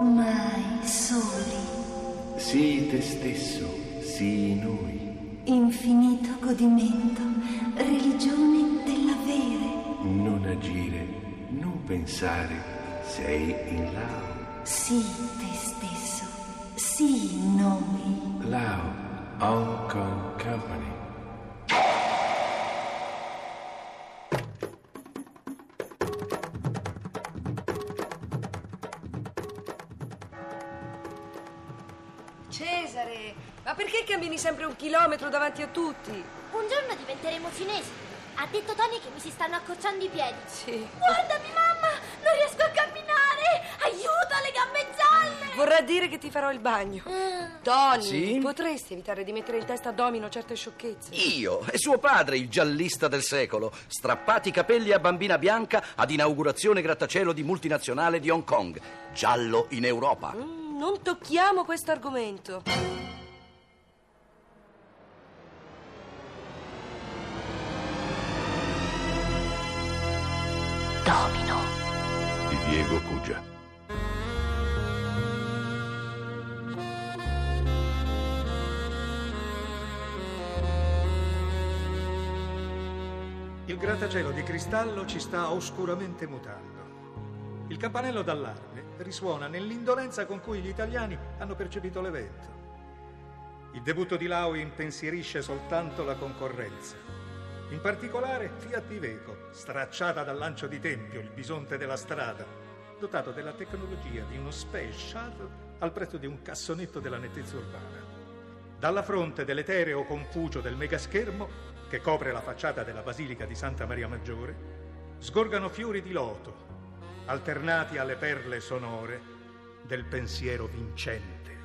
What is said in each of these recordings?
Mai soli, Sii te stesso, sii noi. infinito godimento, religione dell'avere. Non agire, non pensare, sei in Lao. Sii te stesso, sii noi. Lao, Hong Kong Company. Cesare, ma perché cammini sempre un chilometro davanti a tutti? Un giorno diventeremo cinesi. Ha detto Tony che mi si stanno accorciando i piedi. Sì. Guardami, mamma! Non riesco a camminare! Aiuto, le gambe gialle! Vorrà dire che ti farò il bagno. Mm. Tony, Sì? potresti evitare di mettere in testa a Domino certe sciocchezze? Io e suo padre, il giallista del secolo, strappati i capelli a bambina bianca ad inaugurazione grattacielo di multinazionale di Hong Kong. Giallo in Europa. Mm, non tocchiamo questo argomento. Domino. Di Diego Cugia. Il grattacielo di cristallo ci sta oscuramente mutando. Il campanello d'allarme risuona nell'indolenza con cui gli italiani hanno percepito l'evento. Il debutto di Lau impensierisce soltanto la concorrenza. In particolare Fiat Iveco, stracciata dal lancio di Tempio, il bisonte della strada, dotato della tecnologia di uno Space Shuttle al prezzo di un cassonetto della nettezza urbana. Dalla fronte dell'etereo Confucio del megaschermo, che copre la facciata della Basilica di Santa Maria Maggiore, sgorgano fiori di loto, alternati alle perle sonore del pensiero vincente.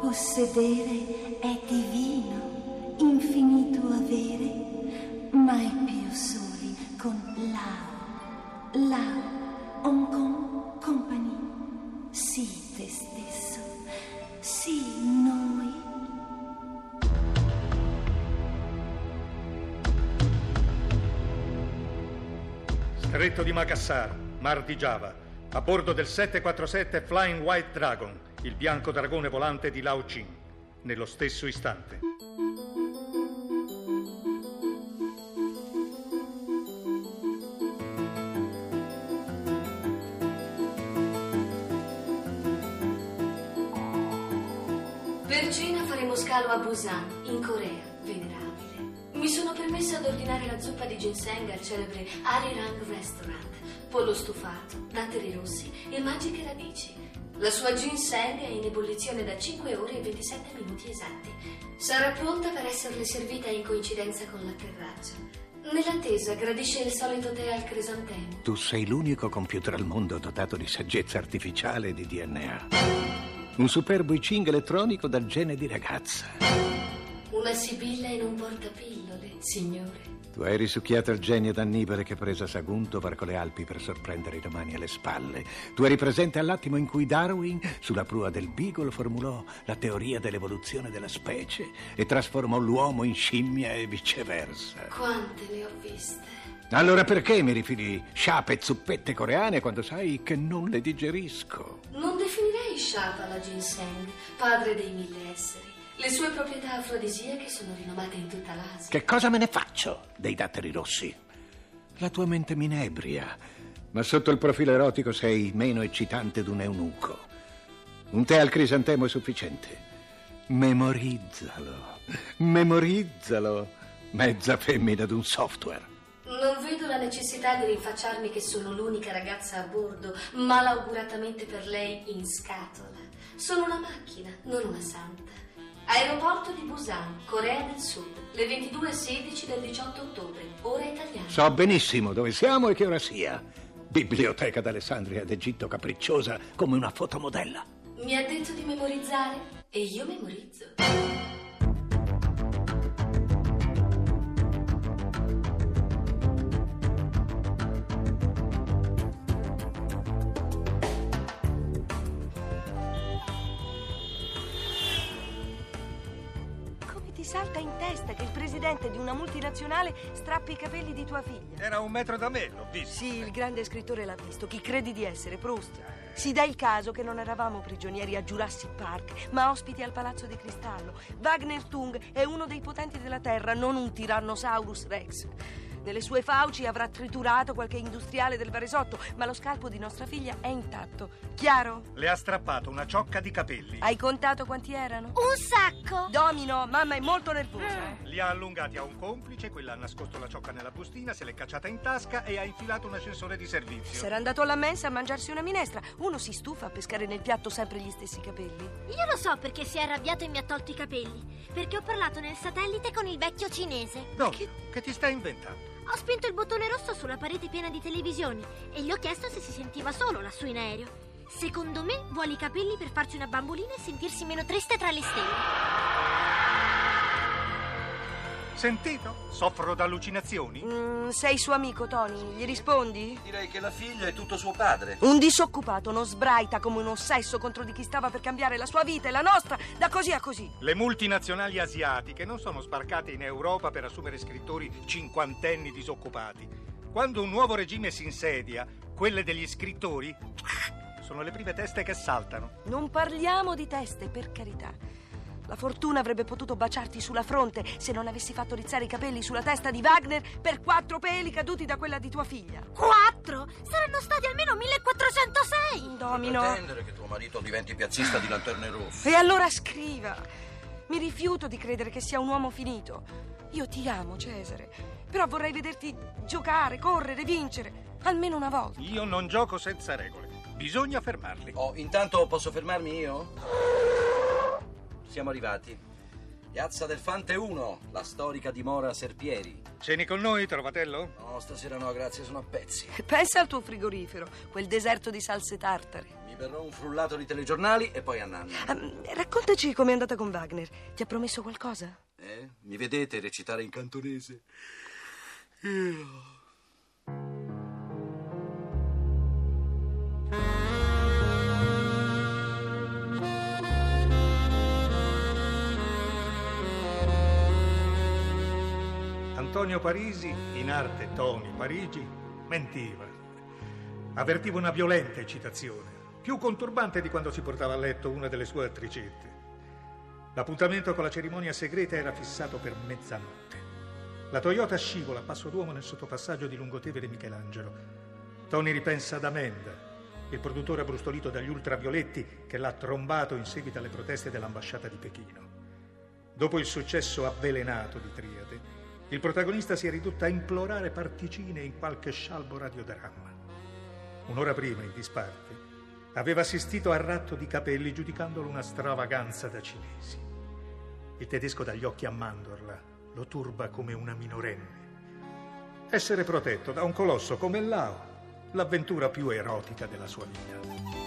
Possedere è divino, infinito avere, mai più soli con Lao. Lao, Stretto di Makassar, Mar di Giava, a bordo del 747 Flying White Dragon, il bianco dragone volante di Lao Chin, nello stesso istante. Per cena faremo scalo a Busan, in Corea, permessa di ordinare la zuppa di ginseng al celebre Arirang Restaurant, pollo stufato, datteri rossi e magiche radici. La sua ginseng è in ebollizione da 5 ore e 27 minuti esatti. Sarà pronta per esserle servita in coincidenza con l'atterraggio. Nell'attesa gradisce il solito tè al crisantemo. Tu sei l'unico computer al mondo dotato di saggezza artificiale e di DNA. Un superbo I Ching elettronico dal gene di ragazza. Una sibilla in un portapillole, signore. Tu hai risucchiato il genio d'Annibale che prese a Sagunto varco le Alpi per sorprendere i romani alle spalle. Tu eri presente all'attimo in cui Darwin, sulla prua del Beagle, formulò la teoria dell'evoluzione della specie e trasformò l'uomo in scimmia e viceversa. Quante le ho viste. Allora perché mi rifili sciape e zuppette coreane quando sai che non le digerisco? Non definirei sciapa la ginseng, padre dei mille esseri. Le sue proprietà afrodisiache sono rinomate in tutta l'Asia. Che cosa me ne faccio dei datteri rossi? La tua mente mi inebria, ma sotto il profilo erotico sei meno eccitante di un eunuco. Un tè al crisantemo è sufficiente. Memorizzalo, memorizzalo, mezza femmina d'un software. Non vedo la necessità di rinfacciarmi che sono l'unica ragazza a bordo, malauguratamente per lei in scatola. Sono una macchina, non una santa. Aeroporto di Busan, Corea del Sud, le 22.16 del 18 ottobre, ora italiana. So benissimo dove siamo e che ora sia. Biblioteca d'Alessandria d'Egitto capricciosa come una fotomodella. Mi ha detto di memorizzare e io memorizzo. Salta in testa che il presidente di una multinazionale strappi i capelli di tua figlia? Era un metro da me, l'ho visto. Sì, il grande scrittore l'ha visto. Chi credi di essere, Proust? Si dà il caso che non eravamo prigionieri a Jurassic Park, ma ospiti al Palazzo di Cristallo. Wagner Tung è uno dei potenti della Terra, non un Tyrannosaurus Rex. Nelle sue fauci avrà triturato qualche industriale del Varesotto, ma lo scalpo di nostra figlia è intatto. Chiaro? Le ha strappato una ciocca di capelli. Hai contato quanti erano? Un sacco! Domino, mamma è molto nervosa. Li ha allungati a un complice, quella ha nascosto la ciocca nella bustina, se l'è cacciata in tasca e ha infilato un ascensore di servizio. Sarà andato alla mensa a mangiarsi una minestra. Uno si stufa a pescare nel piatto sempre gli stessi capelli. Io lo so perché si è arrabbiato e mi ha tolto i capelli. Perché ho parlato nel satellite con il vecchio cinese. No, che, che ti stai inventando? Ho spinto il bottone rosso sulla parete piena di televisioni e gli ho chiesto se si sentiva solo lassù in aereo. Secondo me vuole i capelli per farci una bambolina e sentirsi meno triste tra le stelle. Sentito? Soffro d'allucinazioni? Mm, sei suo amico, Tony. Gli rispondi? Direi che la figlia è tutto suo padre. Un disoccupato non sbraita come un ossesso contro di chi stava per cambiare la sua vita e la nostra da così a così. Le multinazionali asiatiche non sono sbarcate in Europa per assumere scrittori cinquantenni disoccupati. Quando un nuovo regime si insedia, quelle degli scrittori sono le prime teste che saltano. Non parliamo di teste, per carità. La fortuna avrebbe potuto baciarti sulla fronte se non avessi fatto rizzare i capelli sulla testa di Wagner per quattro peli caduti da quella di tua figlia. Quattro? Saranno stati almeno 1406! Domino. Pretendere che tuo marito diventi piazzista di lanterne rosse. E allora scriva. Mi rifiuto di credere che sia un uomo finito. Io ti amo, Cesare. Però vorrei vederti giocare, correre, vincere. Almeno una volta. Io non gioco senza regole. Bisogna fermarli. Oh, intanto posso fermarmi io? Siamo arrivati. Piazza del Fante 1, la storica dimora Serpieri. Ceni con noi, trovatello? No, stasera no, grazie, sono a pezzi. Pensa al tuo frigorifero, quel deserto di salse tartare. Mi berrò un frullato di telegiornali e poi a Nanna. Ah, raccontaci com'è andata con Wagner. Ti ha promesso qualcosa? Eh? Mi vedete recitare in cantonese? Antonio Parisi, in arte Tony Parigi, mentiva. Avvertiva una violenta eccitazione, più conturbante di quando si portava a letto una delle sue attricette. L'appuntamento con la cerimonia segreta era fissato per mezzanotte. La Toyota scivola a passo d'uomo nel sottopassaggio di Lungotevere Michelangelo. Tony ripensa ad Amenda, il produttore abbrustolito dagli ultravioletti che l'ha trombato in seguito alle proteste dell'ambasciata di Pechino. Dopo il successo avvelenato di Triade, il protagonista si è ridotto a implorare particine in qualche scialbo radiodramma. Un'ora prima, in disparte, aveva assistito al ratto di capelli giudicandolo una stravaganza da cinesi. Il tedesco dagli occhi a mandorla lo turba come una minorenne. Essere protetto da un colosso come Lao, l'avventura più erotica della sua vita.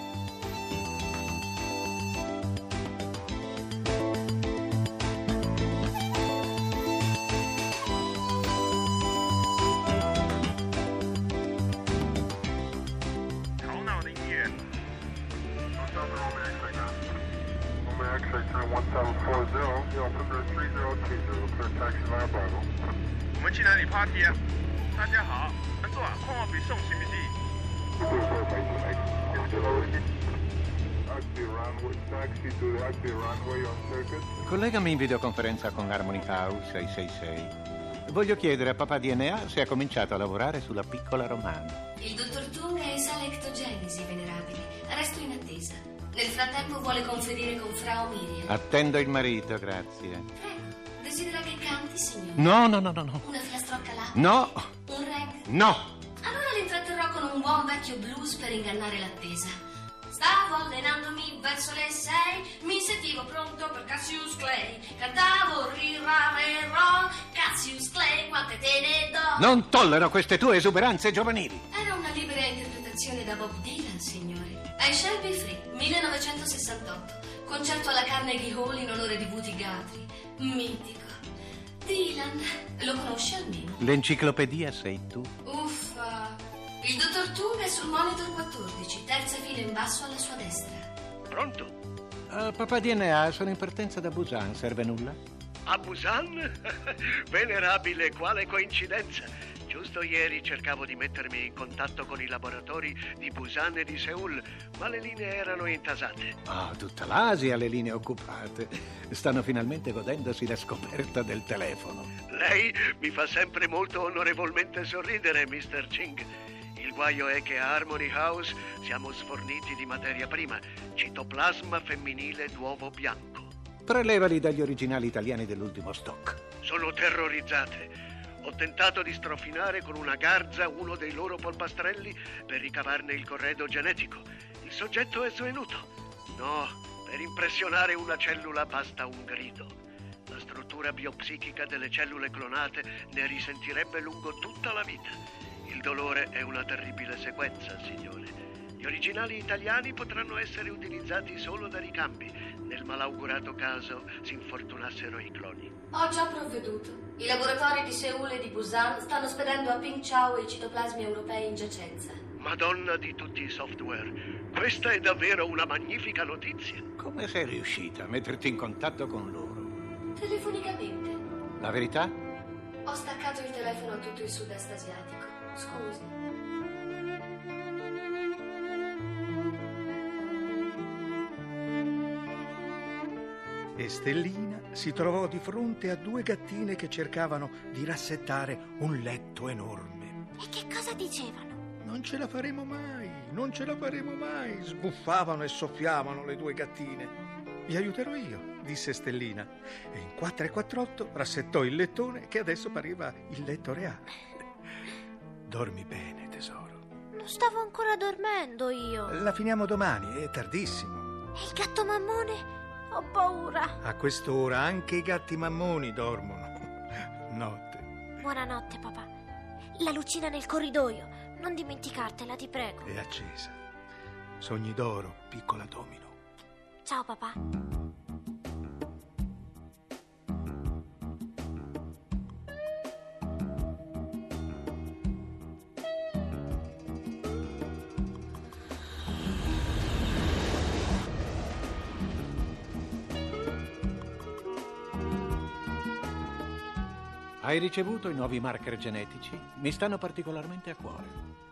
Collegami in videoconferenza con Harmony House 666. Voglio chiedere a papà DNA se ha cominciato a lavorare sulla piccola romana. Il dottor Tung è in sala ectogenesi, venerabili. Resto in attesa. Nel frattempo vuole conferire con Frau Miriam. Attendo il marito, grazie. Prego. Desidera che canti, signore? No, no, no, no, no. Una filastrocca là? No, Un reg? no. Allora l'intratterrò con un buon vecchio blues per ingannare l'attesa. Stavo allenandomi verso le sei, mi sentivo pronto per Cassius Clay. Cantavo rirarerò, Cassius Clay, quante te ne do. Non tollero queste tue esuberanze giovanili. Era una libera interpretazione da Bob Dylan, signore. I Shall Be Free, 1968. Concerto alla Carnegie Hall in onore di Woody Guthrie. Mitico. Dylan, lo conosci almeno? L'enciclopedia sei tu. Uffa. Il dottor Tung è sul monitor 14, terza fila in basso alla sua destra. Pronto? Uh, papà DNA, sono in partenza da Busan, serve nulla? A Busan? Venerabile, quale coincidenza! Giusto ieri cercavo di mettermi in contatto con i laboratori di Busan e di Seoul, ma le linee erano intasate. Ah, tutta l'Asia ha le linee occupate. Stanno finalmente godendosi la scoperta del telefono. Lei mi fa sempre molto onorevolmente sorridere, Mr. Ching. Il guaio è che a Harmony House siamo sforniti di materia prima, citoplasma femminile d'uovo bianco. Prelevali dagli originali italiani dell'ultimo stock. Sono terrorizzate. Ho tentato di strofinare con una garza uno dei loro polpastrelli per ricavarne il corredo genetico. Il soggetto è svenuto. No, per impressionare una cellula basta un grido. La struttura biopsichica delle cellule clonate ne risentirebbe lungo tutta la vita. Il dolore è una terribile sequenza, signore. Gli originali italiani potranno essere utilizzati solo da ricambi, nel malaugurato caso si infortunassero i cloni. Ho già provveduto. I laboratori di Seoul e di Busan stanno spedendo a Pingchao i citoplasmi europei in giacenza. Madonna di tutti i software, questa è davvero una magnifica notizia. Come sei riuscita a metterti in contatto con loro? Telefonicamente. La verità? Ho staccato il telefono a tutto il sud-est asiatico. Scusi. E Stellina si trovò di fronte a due gattine che cercavano di rassettare un letto enorme. E che cosa dicevano? Non ce la faremo mai, non ce la faremo mai, sbuffavano e soffiavano le due gattine. Vi aiuterò io, disse Stellina, e in 4 e 48 rassettò il lettone che adesso pareva il letto reale. Dormi bene, tesoro. Non stavo ancora dormendo io. La finiamo domani, è tardissimo. E il gatto mammone? Ho paura. A quest'ora anche i gatti mammoni dormono. Notte. Buonanotte, papà. La lucina nel corridoio. Non dimenticartela, ti prego. È accesa. Sogni d'oro, piccola domino. Ciao, papà. Hai ricevuto i nuovi marker genetici? Mi stanno particolarmente a cuore.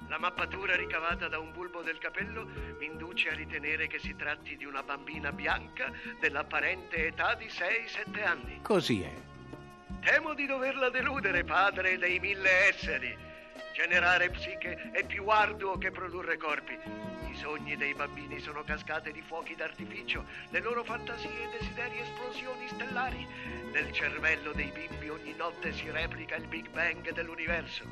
La mappatura ricavata da un bulbo del capello mi induce a ritenere che si tratti di una bambina bianca dell'apparente età di 6-7 anni. Così è. Temo di doverla deludere, padre dei mille esseri. Generare psiche è più arduo che produrre corpi. I sogni dei bambini sono cascate di fuochi d'artificio, le loro fantasie e desideri esplosioni stellari. Nel cervello dei bimbi ogni notte si replica il Big Bang dell'universo.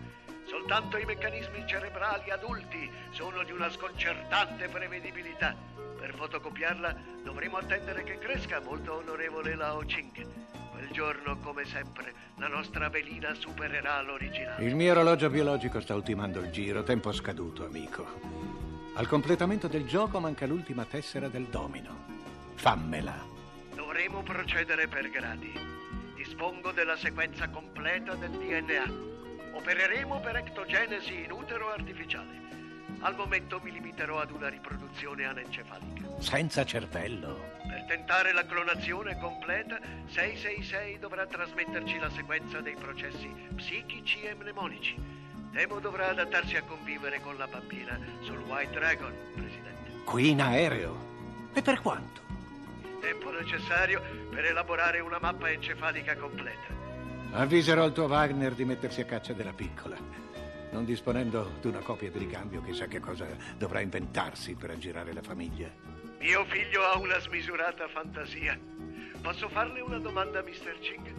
Soltanto i meccanismi cerebrali adulti sono di una sconcertante prevedibilità. Per fotocopiarla dovremo attendere che cresca, molto onorevole Lao Ching. Quel giorno, come sempre, la nostra velina supererà l'originale. Il mio orologio biologico sta ultimando il giro, tempo scaduto, amico. Al completamento del gioco manca l'ultima tessera del domino. Fammela. Dovremo procedere per gradi. Dispongo della sequenza completa del DNA. Opereremo per ectogenesi in utero artificiale. Al momento mi limiterò ad una riproduzione anencefalica. Senza cervello. Per tentare la clonazione completa, 666 dovrà trasmetterci la sequenza dei processi psichici e mnemonici. Temo dovrà adattarsi a convivere con la bambina sul White Dragon, Presidente. Qui in aereo? E per quanto? Il tempo necessario per elaborare una mappa encefalica completa. Avviserò il tuo Wagner di mettersi a caccia della piccola. Non disponendo di una copia di ricambio, chissà che cosa dovrà inventarsi per aggirare la famiglia. Mio figlio ha una smisurata fantasia. Posso farle una domanda, Mr. Ching?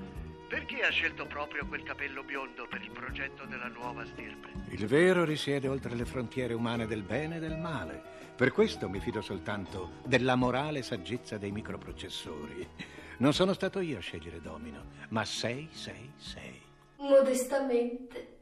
Perché ha scelto proprio quel capello biondo per il progetto della nuova stirpe? Il vero risiede oltre le frontiere umane del bene e del male. Per questo mi fido soltanto della morale saggezza dei microprocessori. Non sono stato io a scegliere Domino, ma 666. Modestamente.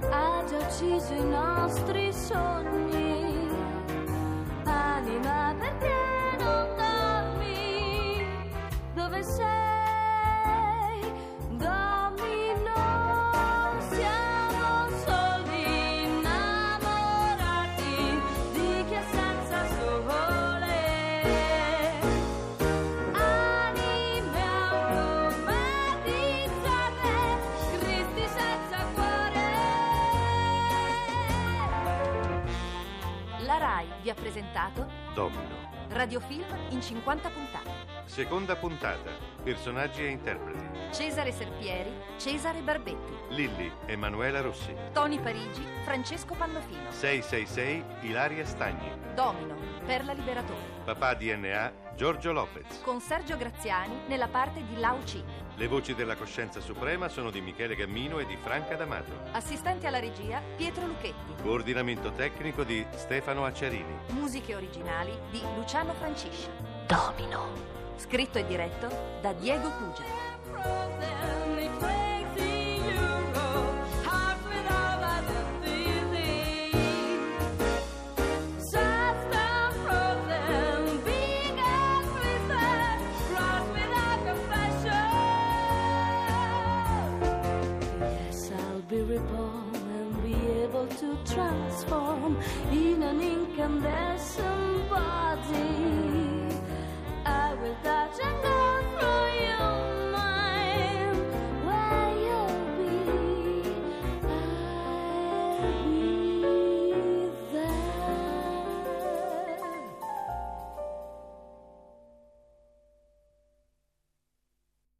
già ucciso i nostri sogni. Anima, perché non dormi? Dove sei? Presentato Domino. Radiofilm in 50 puntate. Seconda puntata. Personaggi e interpreti. Cesare Serpieri, Cesare Barbetti, Lilli, Emanuela Rossi. Tony Parigi, Francesco Pannofino, 666 Ilaria Stagni. Domino, Perla Liberatore, Papà DNA Giorgio Lopez. con Sergio Graziani nella parte di Lao Ching. Le voci della coscienza suprema sono di Michele Gammino e di Franca D'Amato. Assistente alla regia Pietro Lucchetti. Coordinamento tecnico di Stefano Acciarini. Musiche originali di Luciano Francisci. Domino. Scritto e diretto da Diego Cugia. Reborn and be able to transform in an incandescent body. I will touch and go through there.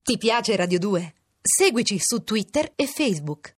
Ti piace Radio 2? Seguici su Twitter e Facebook.